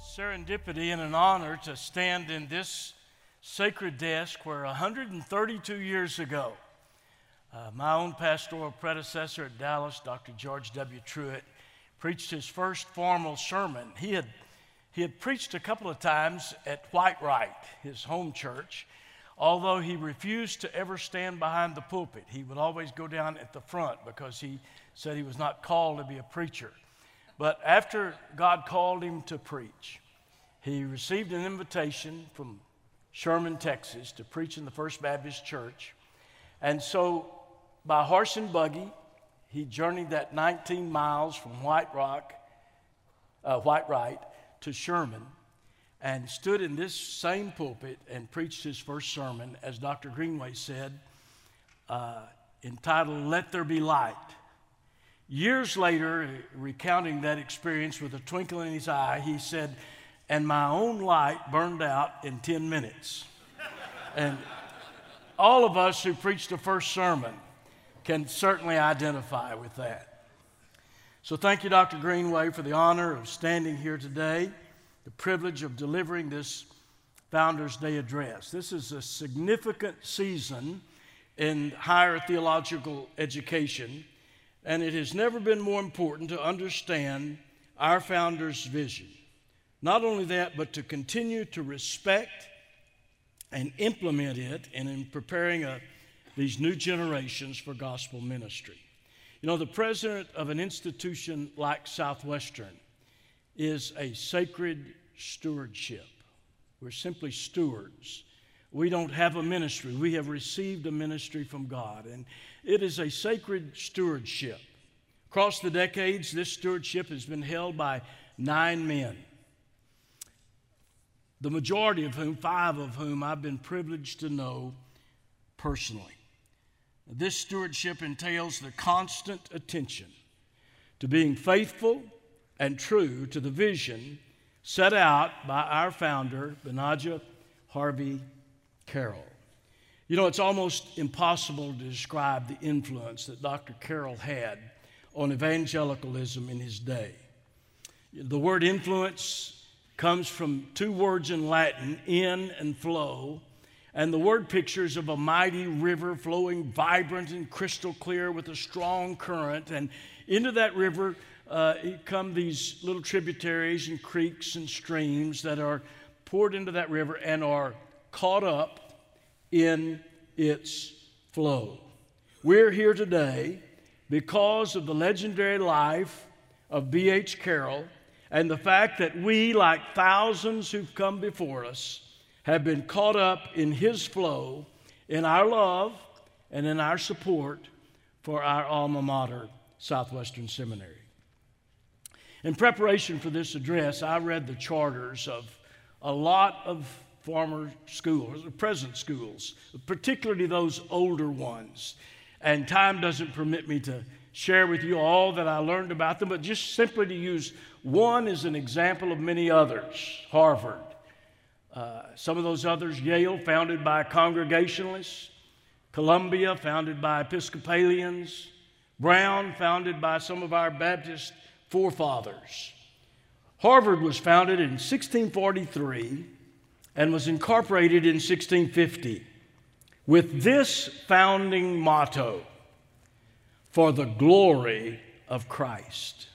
serendipity and an honor to stand in this sacred desk where 132 years ago, uh, my own pastoral predecessor at Dallas, Dr. George W. Truett, preached his first formal sermon. He had, he had preached a couple of times at White Whitewright, his home church, although he refused to ever stand behind the pulpit. He would always go down at the front because he said he was not called to be a preacher. But after God called him to preach, he received an invitation from Sherman, Texas, to preach in the First Baptist Church. And so, by horse and buggy, he journeyed that 19 miles from White Rock, uh, Whitewright to Sherman and stood in this same pulpit and preached his first sermon, as Dr. Greenway said, uh, entitled Let There Be Light. Years later, recounting that experience with a twinkle in his eye, he said, And my own light burned out in 10 minutes. and all of us who preached the first sermon can certainly identify with that. So, thank you, Dr. Greenway, for the honor of standing here today, the privilege of delivering this Founders Day address. This is a significant season in higher theological education and it has never been more important to understand our founder's vision. Not only that, but to continue to respect and implement it and in preparing a, these new generations for gospel ministry. You know, the president of an institution like Southwestern is a sacred stewardship. We're simply stewards. We don't have a ministry. We have received a ministry from God. And it is a sacred stewardship. Across the decades, this stewardship has been held by nine men, the majority of whom, five of whom, I've been privileged to know personally. This stewardship entails the constant attention to being faithful and true to the vision set out by our founder, Benajah Harvey Carroll. You know, it's almost impossible to describe the influence that Dr. Carroll had on evangelicalism in his day. The word influence comes from two words in Latin, in and flow, and the word pictures of a mighty river flowing vibrant and crystal clear with a strong current. And into that river uh, come these little tributaries and creeks and streams that are poured into that river and are caught up in its flow. We're here today because of the legendary life of B.H. Carroll and the fact that we, like thousands who've come before us, have been caught up in his flow, in our love, and in our support for our alma mater, Southwestern Seminary. In preparation for this address, I read the charters of a lot of former schools, present schools, particularly those older ones. And time doesn't permit me to share with you all that I learned about them, but just simply to use one as an example of many others Harvard. Uh, some of those others, Yale, founded by Congregationalists, Columbia, founded by Episcopalians, Brown, founded by some of our Baptist forefathers. Harvard was founded in 1643 and was incorporated in 1650 with this founding motto for the glory of Christ.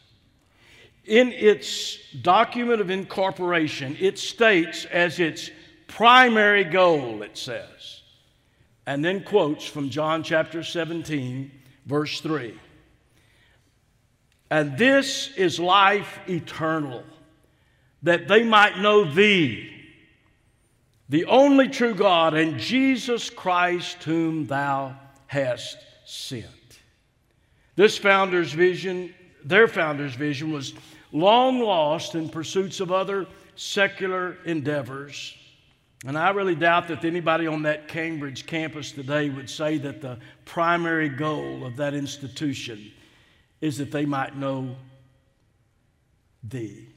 In its document of incorporation, it states as its primary goal, it says, and then quotes from John chapter 17, verse 3. And this is life eternal, that they might know thee, the only true God, and Jesus Christ, whom thou hast sent. This founder's vision, their founder's vision, was long lost in pursuits of other secular endeavors. And I really doubt that anybody on that Cambridge campus today would say that the primary goal of that institution is that they might know thee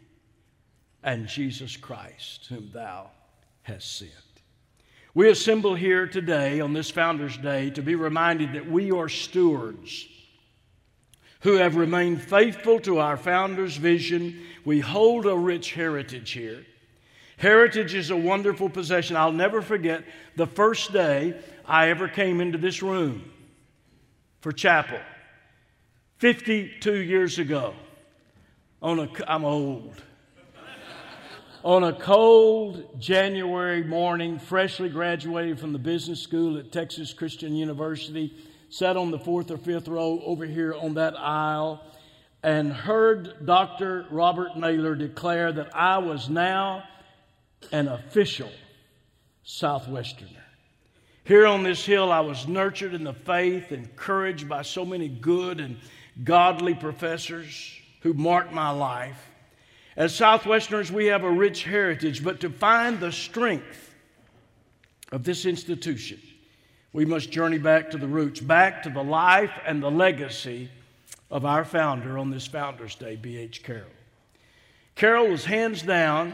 and Jesus Christ, whom thou hast sent. We assemble here today on this Founders Day to be reminded that we are stewards who have remained faithful to our founder's vision. We hold a rich heritage here. Heritage is a wonderful possession. I'll never forget the first day I ever came into this room for chapel 52 years ago. On a, I'm old. on a cold January morning, freshly graduated from the business school at Texas Christian University, sat on the fourth or fifth row over here on that aisle, and heard Dr. Robert Naylor declare that I was now an official Southwesterner. Here on this hill, I was nurtured in the faith, and encouraged by so many good and godly professors who marked my life. As Southwesterners, we have a rich heritage, but to find the strength of this institution, we must journey back to the roots, back to the life and the legacy of our founder on this Founders Day, B.H. Carroll. Carroll was hands down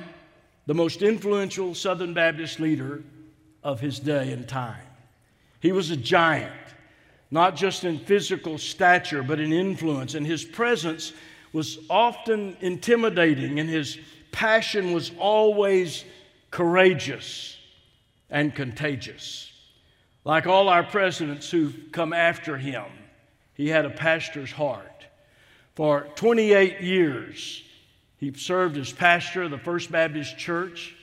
the most influential Southern Baptist leader of his day and time. He was a giant, not just in physical stature, but in influence, and his presence was often intimidating, and his passion was always courageous and contagious. Like all our presidents who've come after him, he had a pastor's heart. For 28 years, he served as pastor of the First Baptist Church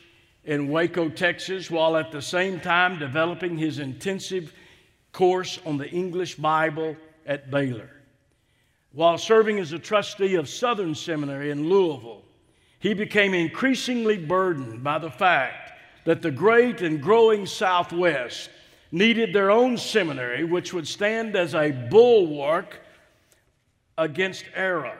in Waco, Texas, while at the same time developing his intensive course on the English Bible at Baylor. While serving as a trustee of Southern Seminary in Louisville, he became increasingly burdened by the fact that the great and growing Southwest needed their own seminary, which would stand as a bulwark against error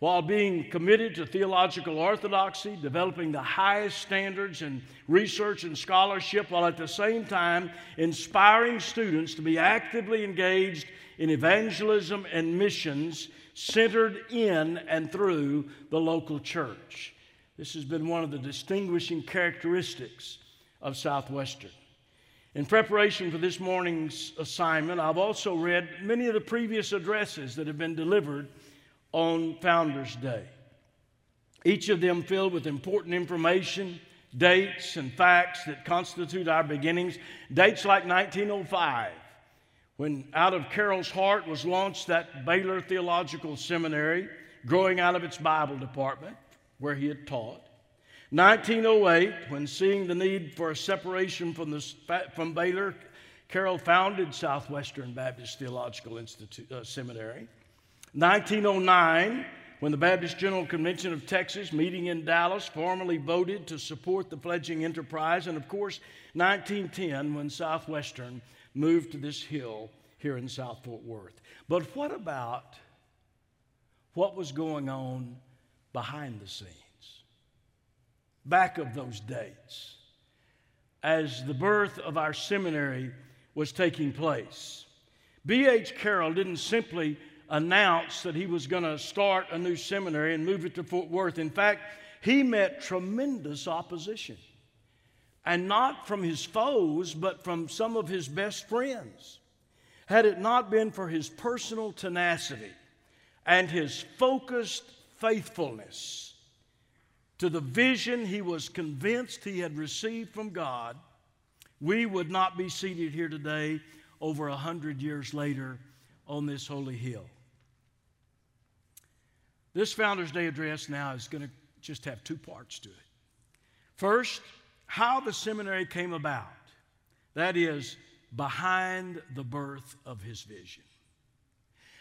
while being committed to theological orthodoxy, developing the highest standards in research and scholarship, while at the same time inspiring students to be actively engaged in evangelism and missions centered in and through the local church. This has been one of the distinguishing characteristics of Southwestern. In preparation for this morning's assignment, I've also read many of the previous addresses that have been delivered on Founders Day. Each of them filled with important information, dates, and facts that constitute our beginnings. Dates like 1905, when out of Carroll's heart was launched that Baylor Theological Seminary, growing out of its Bible department, where he had taught. 1908, when seeing the need for a separation from, the, from Baylor, Carroll founded Southwestern Baptist Theological Institute, uh, Seminary. 1909, when the Baptist General Convention of Texas, meeting in Dallas, formally voted to support the fledgling enterprise. And of course, 1910, when Southwestern moved to this hill here in South Fort Worth. But what about what was going on behind the scenes? Back of those dates, as the birth of our seminary was taking place. B.H. Carroll didn't simply announce that he was going to start a new seminary and move it to Fort Worth. In fact, he met tremendous opposition. And not from his foes, but from some of his best friends. Had it not been for his personal tenacity and his focused faithfulness to the vision he was convinced he had received from God, we would not be seated here today over a hundred years later on this holy hill. This Founders Day address now is going to just have two parts to it. First, how the seminary came about. That is, behind the birth of his vision.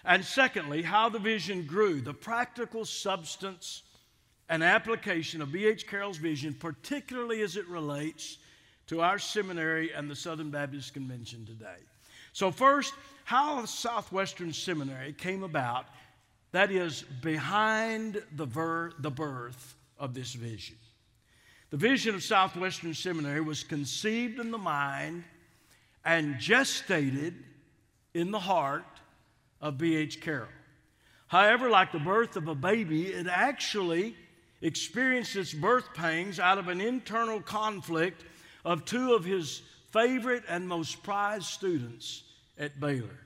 And secondly, how the vision grew, the practical substance and application of B.H. Carroll's vision, particularly as it relates to our seminary and the Southern Baptist Convention today. So, first, how Southwestern Seminary came about that is, behind the, ver- the birth of this vision. The vision of Southwestern Seminary was conceived in the mind and gestated in the heart of B.H. Carroll. However, like the birth of a baby, it actually experienced its birth pangs out of an internal conflict of two of his favorite and most prized students at Baylor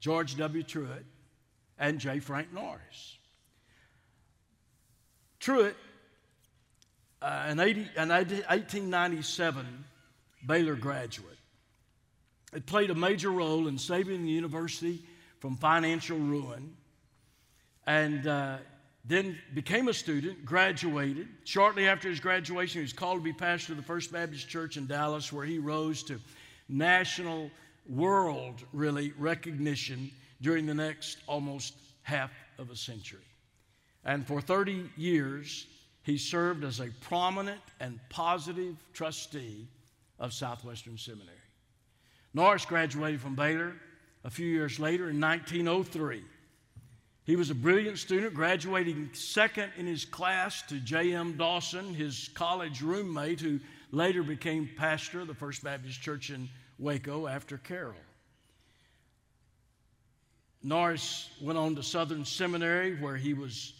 George W. Truett and J. Frank Norris. Truett, uh, an, 80, an 1897 Baylor graduate, had played a major role in saving the university from financial ruin and uh, then became a student, graduated. Shortly after his graduation, he was called to be pastor of the First Baptist Church in Dallas, where he rose to national, world, really, recognition during the next almost half of a century. And for 30 years, he served as a prominent and positive trustee of Southwestern Seminary. Norris graduated from Baylor a few years later in 1903. He was a brilliant student, graduating second in his class to J.M. Dawson, his college roommate, who later became pastor of the First Baptist Church in Waco after Carroll. Norris went on to Southern Seminary, where he was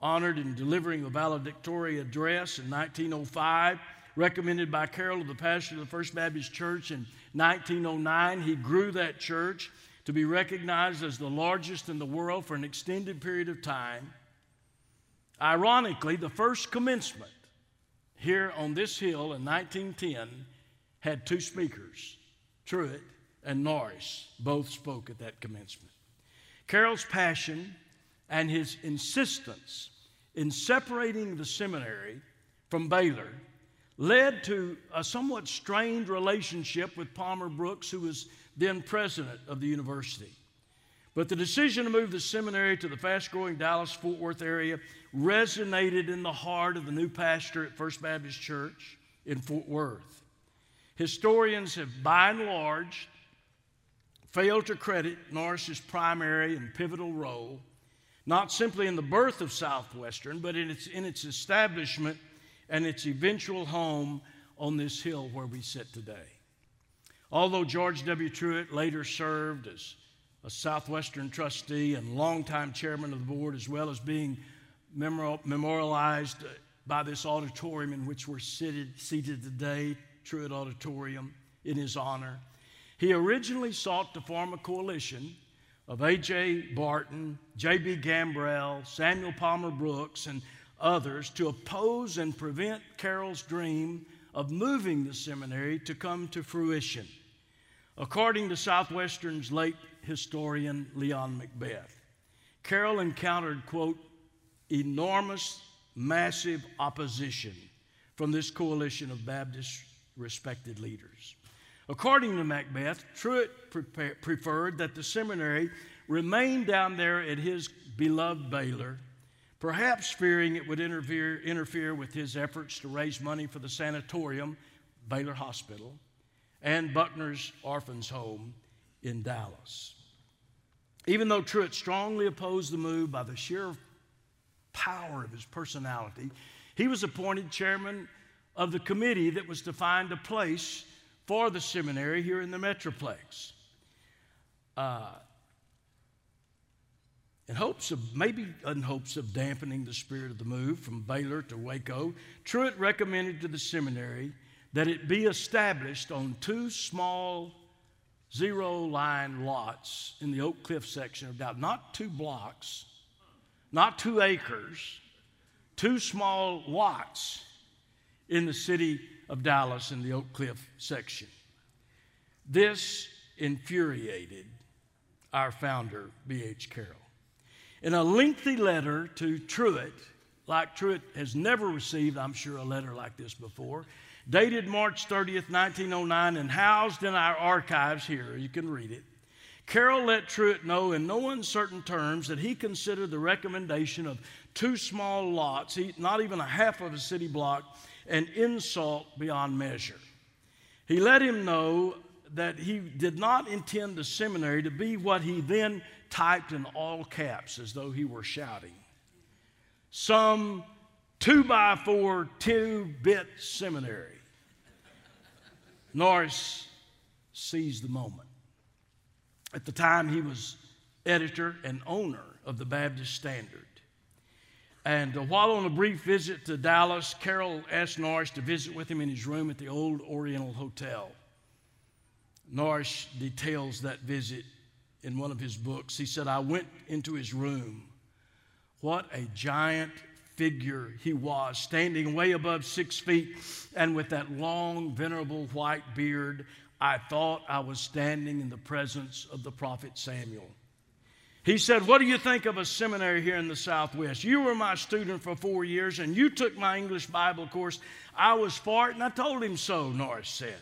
honored in delivering the valedictory address in 1905. Recommended by Carroll, the pastor of the First Baptist Church in 1909, he grew that church to be recognized as the largest in the world for an extended period of time. Ironically, the first commencement here on this hill in 1910 had two speakers, Truett and Norris. Both spoke at that commencement. Carroll's passion and his insistence in separating the seminary from Baylor led to a somewhat strained relationship with Palmer Brooks, who was then president of the university. But the decision to move the seminary to the fast growing Dallas Fort Worth area resonated in the heart of the new pastor at First Baptist Church in Fort Worth. Historians have, by and large, failed to credit Norris's primary and pivotal role, not simply in the birth of Southwestern, but in its, in its establishment and its eventual home on this hill where we sit today. Although George W. Truett later served as a Southwestern trustee and longtime chairman of the board, as well as being memorialized by this auditorium in which we're seated, seated today, Truett Auditorium, in his honor. He originally sought to form a coalition of A.J. Barton, J.B. Gambrell, Samuel Palmer Brooks, and others to oppose and prevent Carroll's dream of moving the seminary to come to fruition. According to Southwestern's late historian Leon McBeth, Carroll encountered, quote, enormous, massive opposition from this coalition of Baptist respected leaders. According to McBeth, Truett preferred that the seminary remain down there at his beloved Baylor perhaps fearing it would interfere, interfere with his efforts to raise money for the sanatorium, Baylor Hospital, and Buckner's Orphans Home in Dallas. Even though Truett strongly opposed the move by the sheer power of his personality, he was appointed chairman of the committee that was to find a place for the seminary here in the Metroplex. Uh, in hopes of maybe in hopes of dampening the spirit of the move from Baylor to Waco, Truett recommended to the seminary that it be established on two small zero line lots in the Oak Cliff section of Dallas, not two blocks, not two acres, two small lots in the city of Dallas in the Oak Cliff section. This infuriated our founder, B.H. Carroll. In a lengthy letter to Truett, like Truett has never received, I'm sure, a letter like this before, dated March 30th, 1909, and housed in our archives here. You can read it. Carroll let Truett know in no uncertain terms that he considered the recommendation of two small lots, not even a half of a city block, an insult beyond measure. He let him know that he did not intend the seminary to be what he then typed in all caps as though he were shouting. Some two by four, two bit seminary. Norris seized the moment. At the time, he was editor and owner of the Baptist Standard. And uh, while on a brief visit to Dallas, Carroll asked Norris to visit with him in his room at the Old Oriental Hotel. Norris details that visit in one of his books. He said, I went into his room. What a giant figure he was, standing way above six feet, and with that long, venerable white beard. I thought I was standing in the presence of the prophet Samuel. He said, What do you think of a seminary here in the Southwest? You were my student for four years and you took my English Bible course. I was for it and I told him so, Norris said.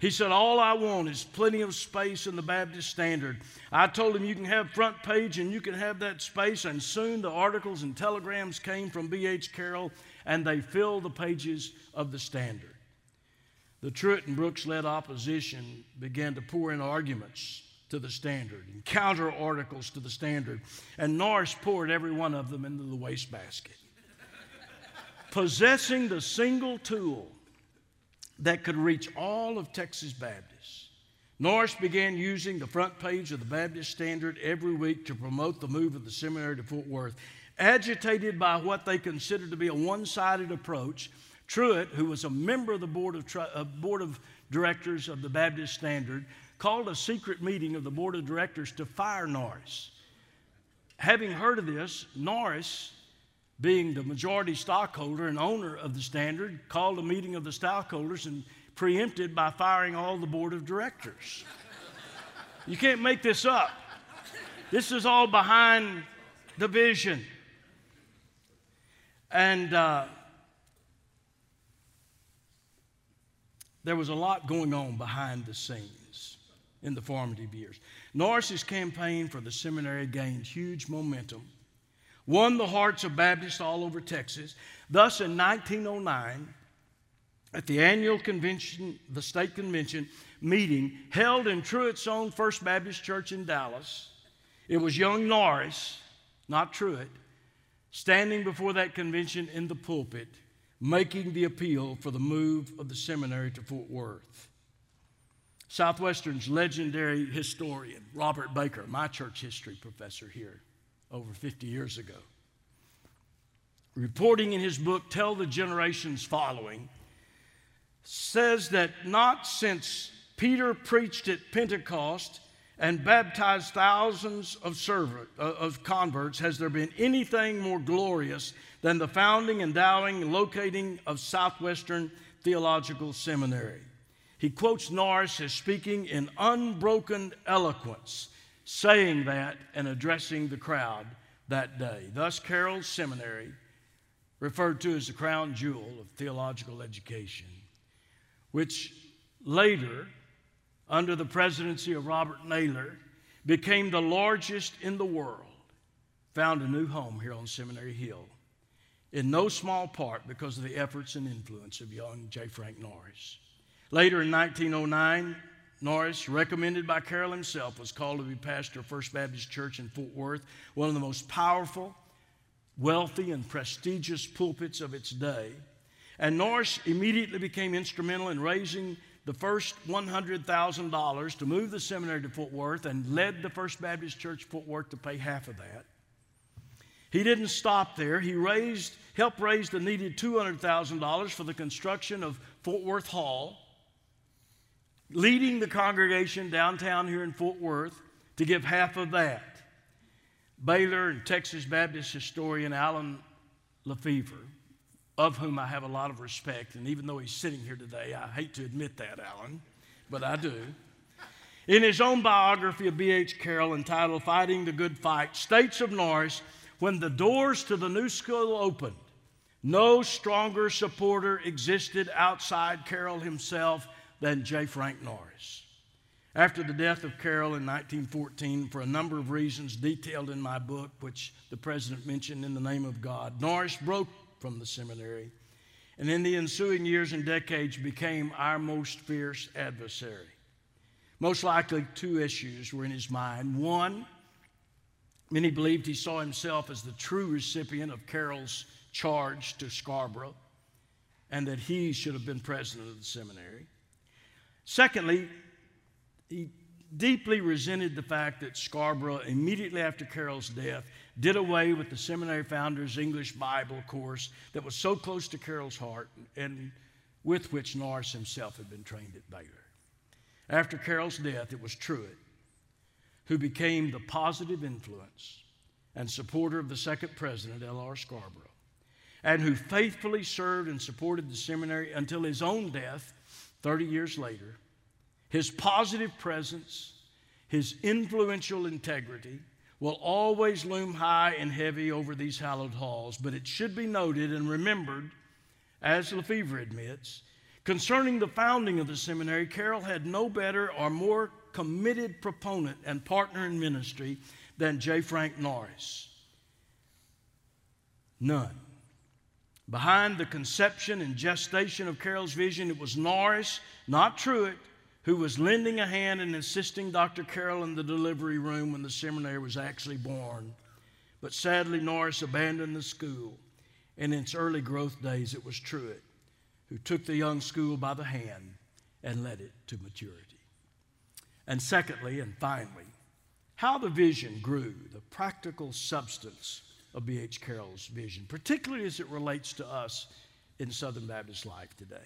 He said, All I want is plenty of space in the Baptist Standard. I told him, You can have front page and you can have that space. And soon the articles and telegrams came from B.H. Carroll and they filled the pages of the Standard. The Truett and Brooks led opposition began to pour in arguments to the standard and counter articles to the standard. And Norris poured every one of them into the wastebasket. Possessing the single tool that could reach all of Texas Baptists, Norris began using the front page of the Baptist Standard every week to promote the move of the seminary to Fort Worth. Agitated by what they considered to be a one sided approach, Truett, who was a member of the board of, uh, board of directors of the Baptist Standard, called a secret meeting of the board of directors to fire Norris. Having heard of this, Norris, being the majority stockholder and owner of the Standard, called a meeting of the stockholders and preempted by firing all the board of directors. you can't make this up. This is all behind the vision. And uh, there was a lot going on behind the scenes in the formative years. Norris's campaign for the seminary gained huge momentum, won the hearts of Baptists all over Texas. Thus, in 1909, at the annual convention, the state convention meeting held in Truett's own First Baptist Church in Dallas, it was young Norris, not Truett, standing before that convention in the pulpit, making the appeal for the move of the seminary to Fort Worth. Southwestern's legendary historian, Robert Baker, my church history professor here over 50 years ago, reporting in his book, Tell the Generations Following, says that not since Peter preached at Pentecost and baptized thousands of, servant, uh, of converts has there been anything more glorious than the founding, endowing, and locating of Southwestern Theological Seminary. He quotes Norris as speaking in unbroken eloquence, saying that and addressing the crowd that day. Thus, Carroll's seminary, referred to as the crown jewel of theological education, which later, under the presidency of Robert Naylor, became the largest in the world, found a new home here on Seminary Hill, in no small part because of the efforts and influence of young J. Frank Norris. Later in 1909, Norris, recommended by Carroll himself, was called to be pastor of First Baptist Church in Fort Worth, one of the most powerful, wealthy, and prestigious pulpits of its day. And Norris immediately became instrumental in raising the first $100,000 to move the seminary to Fort Worth and led the First Baptist Church Fort Worth to pay half of that. He didn't stop there. He raised, helped raise the needed $200,000 for the construction of Fort Worth Hall leading the congregation downtown here in Fort Worth to give half of that. Baylor and Texas Baptist historian Alan Lefever, of whom I have a lot of respect, and even though he's sitting here today, I hate to admit that, Alan, but I do. In his own biography of B.H. Carroll entitled Fighting the Good Fight, states of Norris, when the doors to the new school opened, no stronger supporter existed outside Carroll himself than J. Frank Norris. After the death of Carroll in 1914, for a number of reasons detailed in my book, which the president mentioned in the name of God, Norris broke from the seminary and in the ensuing years and decades became our most fierce adversary. Most likely, two issues were in his mind. One, many believed he saw himself as the true recipient of Carroll's charge to Scarborough and that he should have been president of the seminary. Secondly, he deeply resented the fact that Scarborough, immediately after Carroll's death, did away with the seminary founder's English Bible course that was so close to Carroll's heart and with which Norris himself had been trained at Baylor. After Carroll's death, it was Truett who became the positive influence and supporter of the second president, L.R. Scarborough, and who faithfully served and supported the seminary until his own death 30 years later. His positive presence, his influential integrity, will always loom high and heavy over these hallowed halls. But it should be noted and remembered, as Lefever admits, concerning the founding of the seminary, Carroll had no better or more committed proponent and partner in ministry than J. Frank Norris. None. Behind the conception and gestation of Carroll's vision, it was Norris, not Truett, who was lending a hand and assisting Dr. Carroll in the delivery room when the seminary was actually born. But sadly, Norris abandoned the school. In its early growth days, it was Truett who took the young school by the hand and led it to maturity. And secondly, and finally, how the vision grew, the practical substance of B.H. Carroll's vision, particularly as it relates to us in Southern Baptist life today.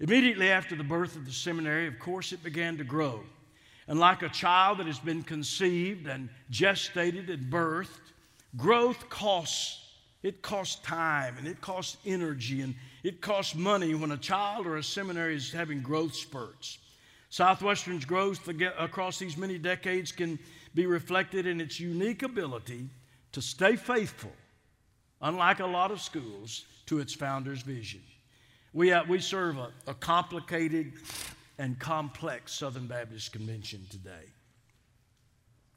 Immediately after the birth of the seminary, of course, it began to grow. And like a child that has been conceived and gestated and birthed, growth costs. It costs time and it costs energy and it costs money when a child or a seminary is having growth spurts. Southwestern's growth across these many decades can be reflected in its unique ability to stay faithful, unlike a lot of schools, to its founder's vision. We, uh, we serve a, a complicated and complex Southern Baptist convention today.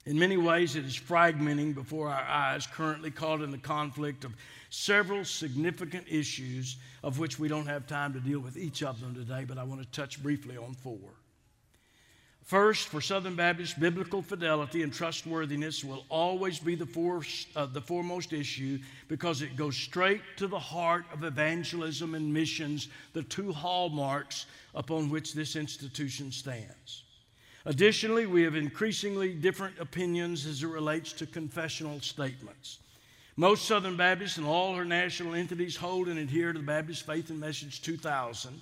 In many ways, it is fragmenting before our eyes, currently caught in the conflict of several significant issues, of which we don't have time to deal with each of them today, but I want to touch briefly on four. First, for Southern Baptists, biblical fidelity and trustworthiness will always be the, force, uh, the foremost issue because it goes straight to the heart of evangelism and missions, the two hallmarks upon which this institution stands. Additionally, we have increasingly different opinions as it relates to confessional statements. Most Southern Baptists and all her national entities hold and adhere to the Baptist Faith and Message 2000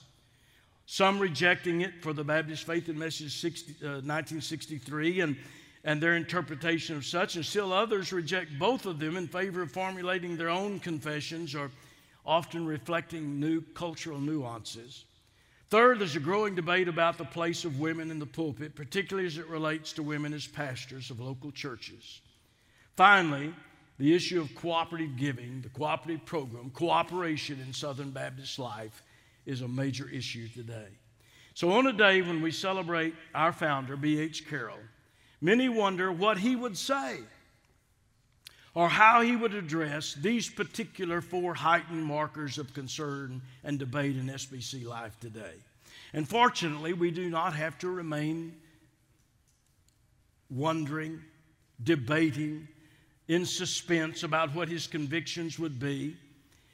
some rejecting it for the Baptist Faith and Message 60, uh, 1963 and, and their interpretation of such, and still others reject both of them in favor of formulating their own confessions or often reflecting new cultural nuances. Third, there's a growing debate about the place of women in the pulpit, particularly as it relates to women as pastors of local churches. Finally, the issue of cooperative giving, the cooperative program, cooperation in Southern Baptist life is a major issue today. So, on a day when we celebrate our founder, B.H. Carroll, many wonder what he would say or how he would address these particular four heightened markers of concern and debate in SBC life today. And fortunately, we do not have to remain wondering, debating, in suspense about what his convictions would be.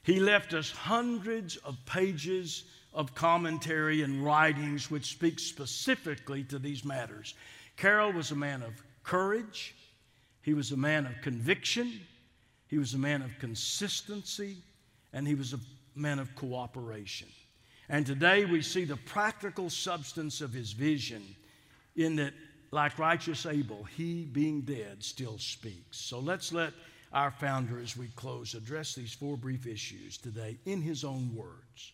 He left us hundreds of pages of commentary and writings which speak specifically to these matters. Carroll was a man of courage, he was a man of conviction, he was a man of consistency, and he was a man of cooperation. And today we see the practical substance of his vision in that, like righteous Abel, he being dead still speaks. So let's let our founder, as we close, address these four brief issues today in his own words.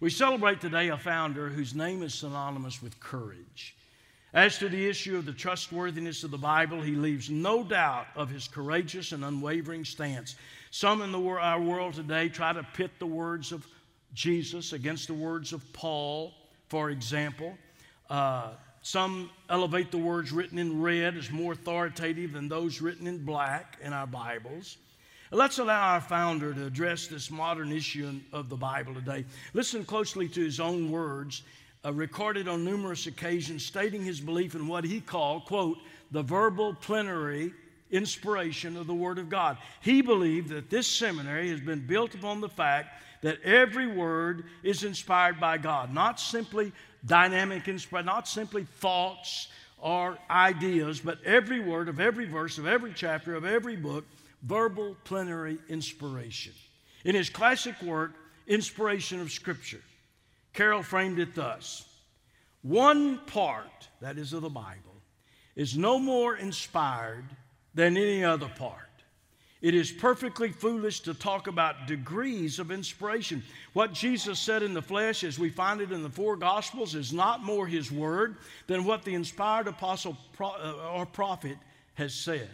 We celebrate today a founder whose name is synonymous with courage. As to the issue of the trustworthiness of the Bible, he leaves no doubt of his courageous and unwavering stance. Some in our world today try to pit the words of Jesus against the words of Paul, for example. Uh, some elevate the words written in red as more authoritative than those written in black in our Bibles. Let's allow our founder to address this modern issue of the Bible today. Listen closely to his own words, uh, recorded on numerous occasions, stating his belief in what he called, quote, the verbal plenary inspiration of the Word of God. He believed that this seminary has been built upon the fact that every word is inspired by God, not simply dynamic inspiration, not simply thoughts or ideas, but every word of every verse of every chapter of every book, verbal plenary inspiration. In his classic work, Inspiration of Scripture, Carroll framed it thus One part, that is of the Bible, is no more inspired than any other part. It is perfectly foolish to talk about degrees of inspiration. What Jesus said in the flesh, as we find it in the four Gospels, is not more His word than what the inspired apostle uh, or prophet has said.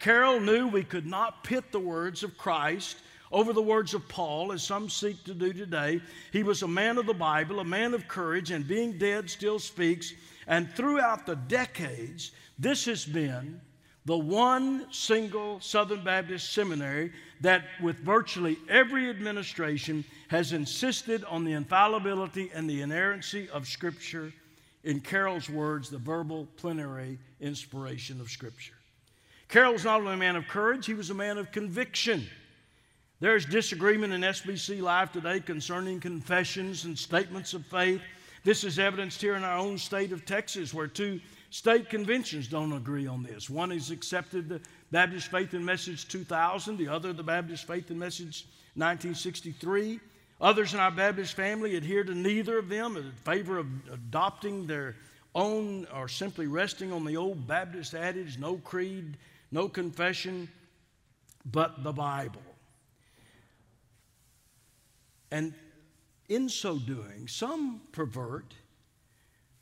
Carroll knew we could not pit the words of Christ over the words of Paul, as some seek to do today. He was a man of the Bible, a man of courage, and being dead still speaks. And throughout the decades, this has been the one single Southern Baptist seminary that, with virtually every administration, has insisted on the infallibility and the inerrancy of Scripture. In Carroll's words, the verbal plenary inspiration of Scripture. Carroll was not only a man of courage, he was a man of conviction. There's disagreement in SBC life today concerning confessions and statements of faith. This is evidenced here in our own state of Texas, where two state conventions don't agree on this. One has accepted the Baptist Faith and Message 2000, the other the Baptist Faith and Message 1963. Others in our Baptist family adhere to neither of them in favor of adopting their own or simply resting on the old Baptist adage no creed, no confession, but the Bible. And in so doing, some pervert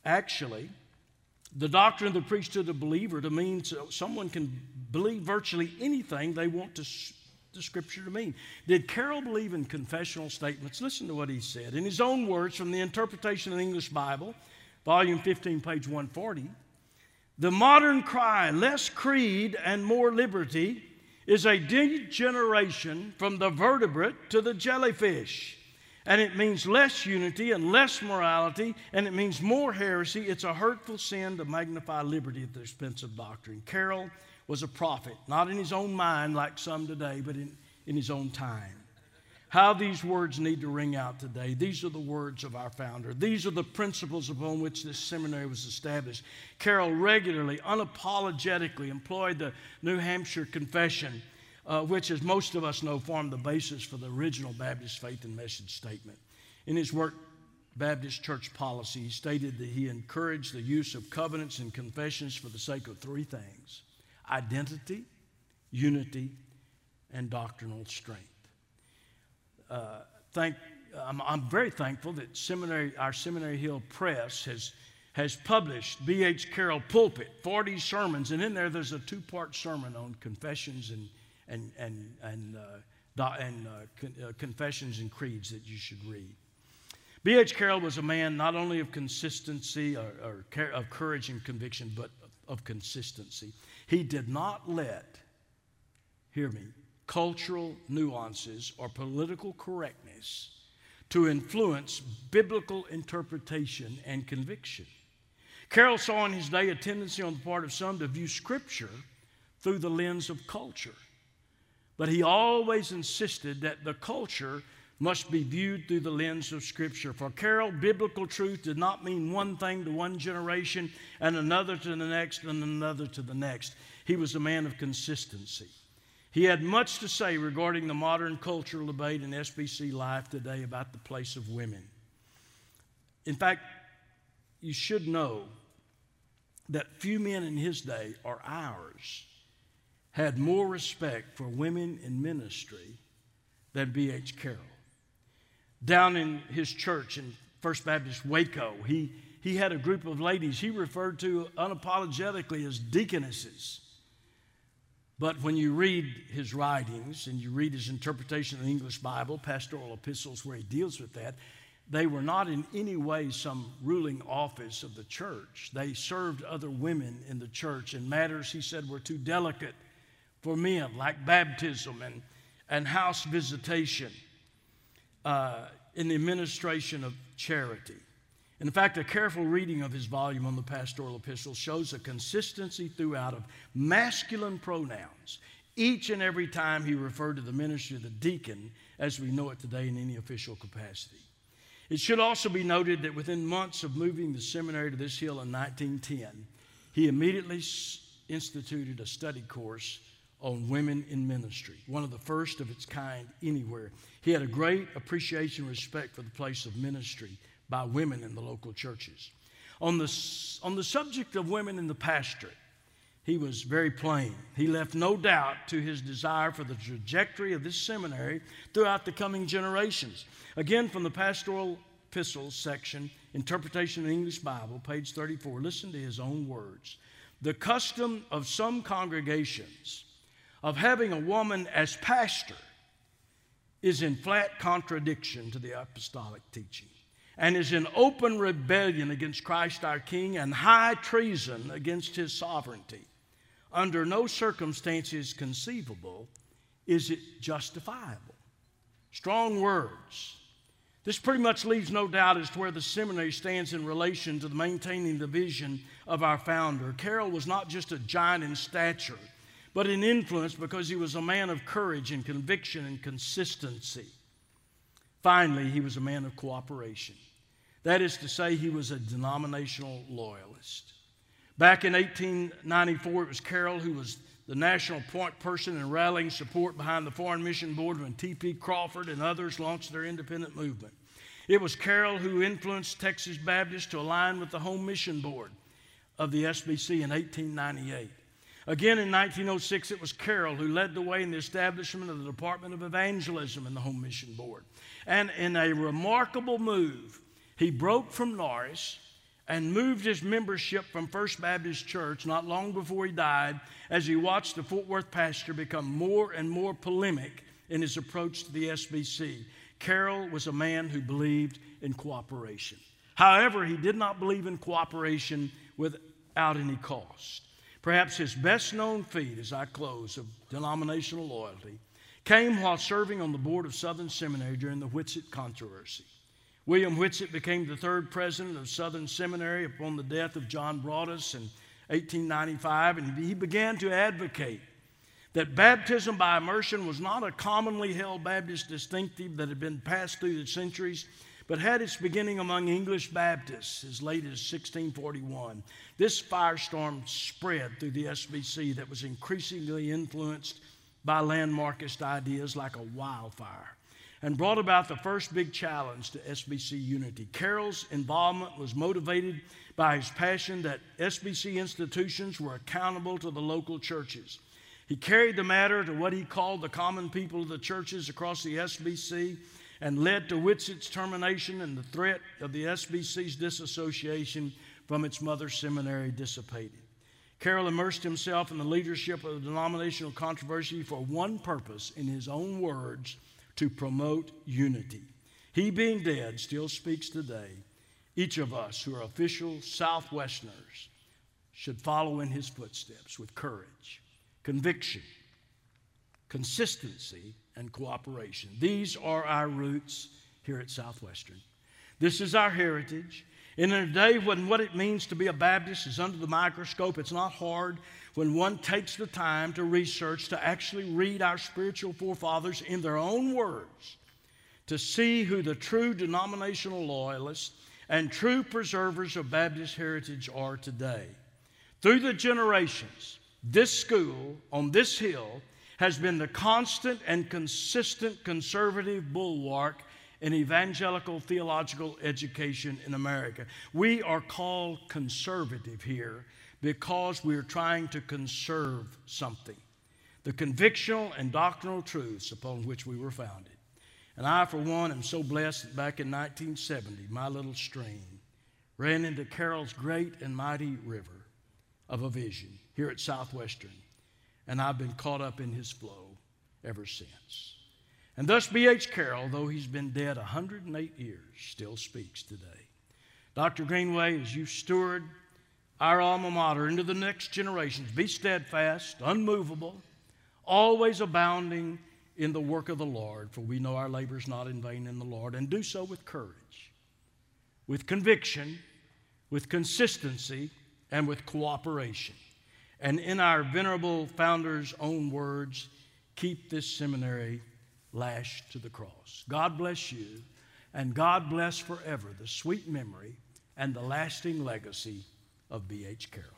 actually the doctrine of the priesthood of the believer to mean so someone can believe virtually anything they want to, the scripture to mean. Did Carroll believe in confessional statements? Listen to what he said. In his own words from the interpretation of the English Bible, volume 15, page 140, the modern cry, less creed and more liberty, is a degeneration from the vertebrate to the jellyfish and it means less unity and less morality, and it means more heresy. It's a hurtful sin to magnify liberty at the expense of doctrine. Carroll was a prophet, not in his own mind like some today, but in, in his own time. How these words need to ring out today. These are the words of our founder. These are the principles upon which this seminary was established. Carroll regularly, unapologetically employed the New Hampshire Confession uh, which, as most of us know, formed the basis for the original Baptist faith and message statement. In his work, Baptist Church Polity, he stated that he encouraged the use of covenants and confessions for the sake of three things identity, unity, and doctrinal strength. Uh, thank, I'm, I'm, very thankful that seminary, our Seminary Hill Press has, has published B.H. Carroll Pulpit, 40 sermons, and in there there's a two part sermon on confessions and and, and, and, uh, and uh, con- uh, confessions and creeds that you should read. B.H. Carroll was a man not only of consistency or, or of courage and conviction, but of consistency. He did not let, hear me, cultural nuances or political correctness to influence biblical interpretation and conviction. Carroll saw in his day a tendency on the part of some to view Scripture through the lens of culture. But he always insisted that the culture must be viewed through the lens of Scripture. For Carroll, biblical truth did not mean one thing to one generation and another to the next and another to the next. He was a man of consistency. He had much to say regarding the modern cultural debate in SBC life today about the place of women. In fact, you should know that few men in his day are ours had more respect for women in ministry than B.H. Carroll. Down in his church in First Baptist Waco, he, he had a group of ladies he referred to unapologetically as deaconesses. But when you read his writings and you read his interpretation of the English Bible, pastoral epistles where he deals with that, they were not in any way some ruling office of the church. They served other women in the church in matters he said were too delicate for men, like baptism and, and house visitation uh, in the administration of charity. In fact, a careful reading of his volume on the pastoral epistles shows a consistency throughout of masculine pronouns each and every time he referred to the ministry of the deacon as we know it today in any official capacity. It should also be noted that within months of moving the seminary to this hill in 1910, he immediately instituted a study course on women in ministry, one of the first of its kind anywhere. He had a great appreciation and respect for the place of ministry by women in the local churches. On the, on the subject of women in the pastorate, he was very plain. He left no doubt to his desire for the trajectory of this seminary throughout the coming generations. Again, from the pastoral epistles section, Interpretation of the English Bible, page 34, listen to his own words. The custom of some congregations of having a woman as pastor is in flat contradiction to the apostolic teaching and is in open rebellion against Christ our King and high treason against his sovereignty. Under no circumstances conceivable is it justifiable. Strong words. This pretty much leaves no doubt as to where the seminary stands in relation to the maintaining the vision of our founder. Carroll was not just a giant in stature, but in influence because he was a man of courage and conviction and consistency. Finally, he was a man of cooperation. That is to say, he was a denominational loyalist. Back in 1894, it was Carroll who was the national point person in rallying support behind the Foreign Mission Board when T.P. Crawford and others launched their independent movement. It was Carroll who influenced Texas Baptists to align with the Home Mission Board of the SBC in 1898. Again, in 1906, it was Carroll who led the way in the establishment of the Department of Evangelism in the Home Mission Board. And in a remarkable move, he broke from Norris and moved his membership from First Baptist Church not long before he died as he watched the Fort Worth pastor become more and more polemic in his approach to the SBC. Carroll was a man who believed in cooperation. However, he did not believe in cooperation without any cost. Perhaps his best known feat, as I close, of denominational loyalty came while serving on the board of Southern Seminary during the Whitsitt controversy. William Whitsitt became the third president of Southern Seminary upon the death of John Broadus in 1895, and he began to advocate that baptism by immersion was not a commonly held Baptist distinctive that had been passed through the centuries, but had its beginning among English Baptists as late as 1641. This firestorm spread through the SBC that was increasingly influenced by landmarkist ideas like a wildfire and brought about the first big challenge to SBC unity. Carroll's involvement was motivated by his passion that SBC institutions were accountable to the local churches. He carried the matter to what he called the common people of the churches across the SBC and led to Whitsitt's termination and the threat of the SBC's disassociation from its mother seminary dissipated. Carroll immersed himself in the leadership of the denominational controversy for one purpose, in his own words to promote unity. He being dead still speaks today. Each of us who are official Southwesterners should follow in his footsteps with courage, conviction, consistency, and cooperation. These are our roots here at Southwestern. This is our heritage. And in a day when what it means to be a Baptist is under the microscope, it's not hard when one takes the time to research, to actually read our spiritual forefathers in their own words, to see who the true denominational loyalists and true preservers of Baptist heritage are today. Through the generations, this school on this hill has been the constant and consistent conservative bulwark in evangelical theological education in America. We are called conservative here because we're trying to conserve something the convictional and doctrinal truths upon which we were founded. And I, for one, am so blessed that back in 1970, my little stream ran into Carroll's great and mighty river of a vision here at Southwestern, and I've been caught up in his flow ever since. And thus, B.H. Carroll, though he's been dead 108 years, still speaks today. Dr. Greenway, as you steward our alma mater into the next generations. Be steadfast, unmovable, always abounding in the work of the Lord, for we know our labor is not in vain in the Lord, and do so with courage, with conviction, with consistency, and with cooperation. And in our venerable founder's own words, keep this seminary lashed to the cross. God bless you, and God bless forever the sweet memory and the lasting legacy of B.H. Carroll.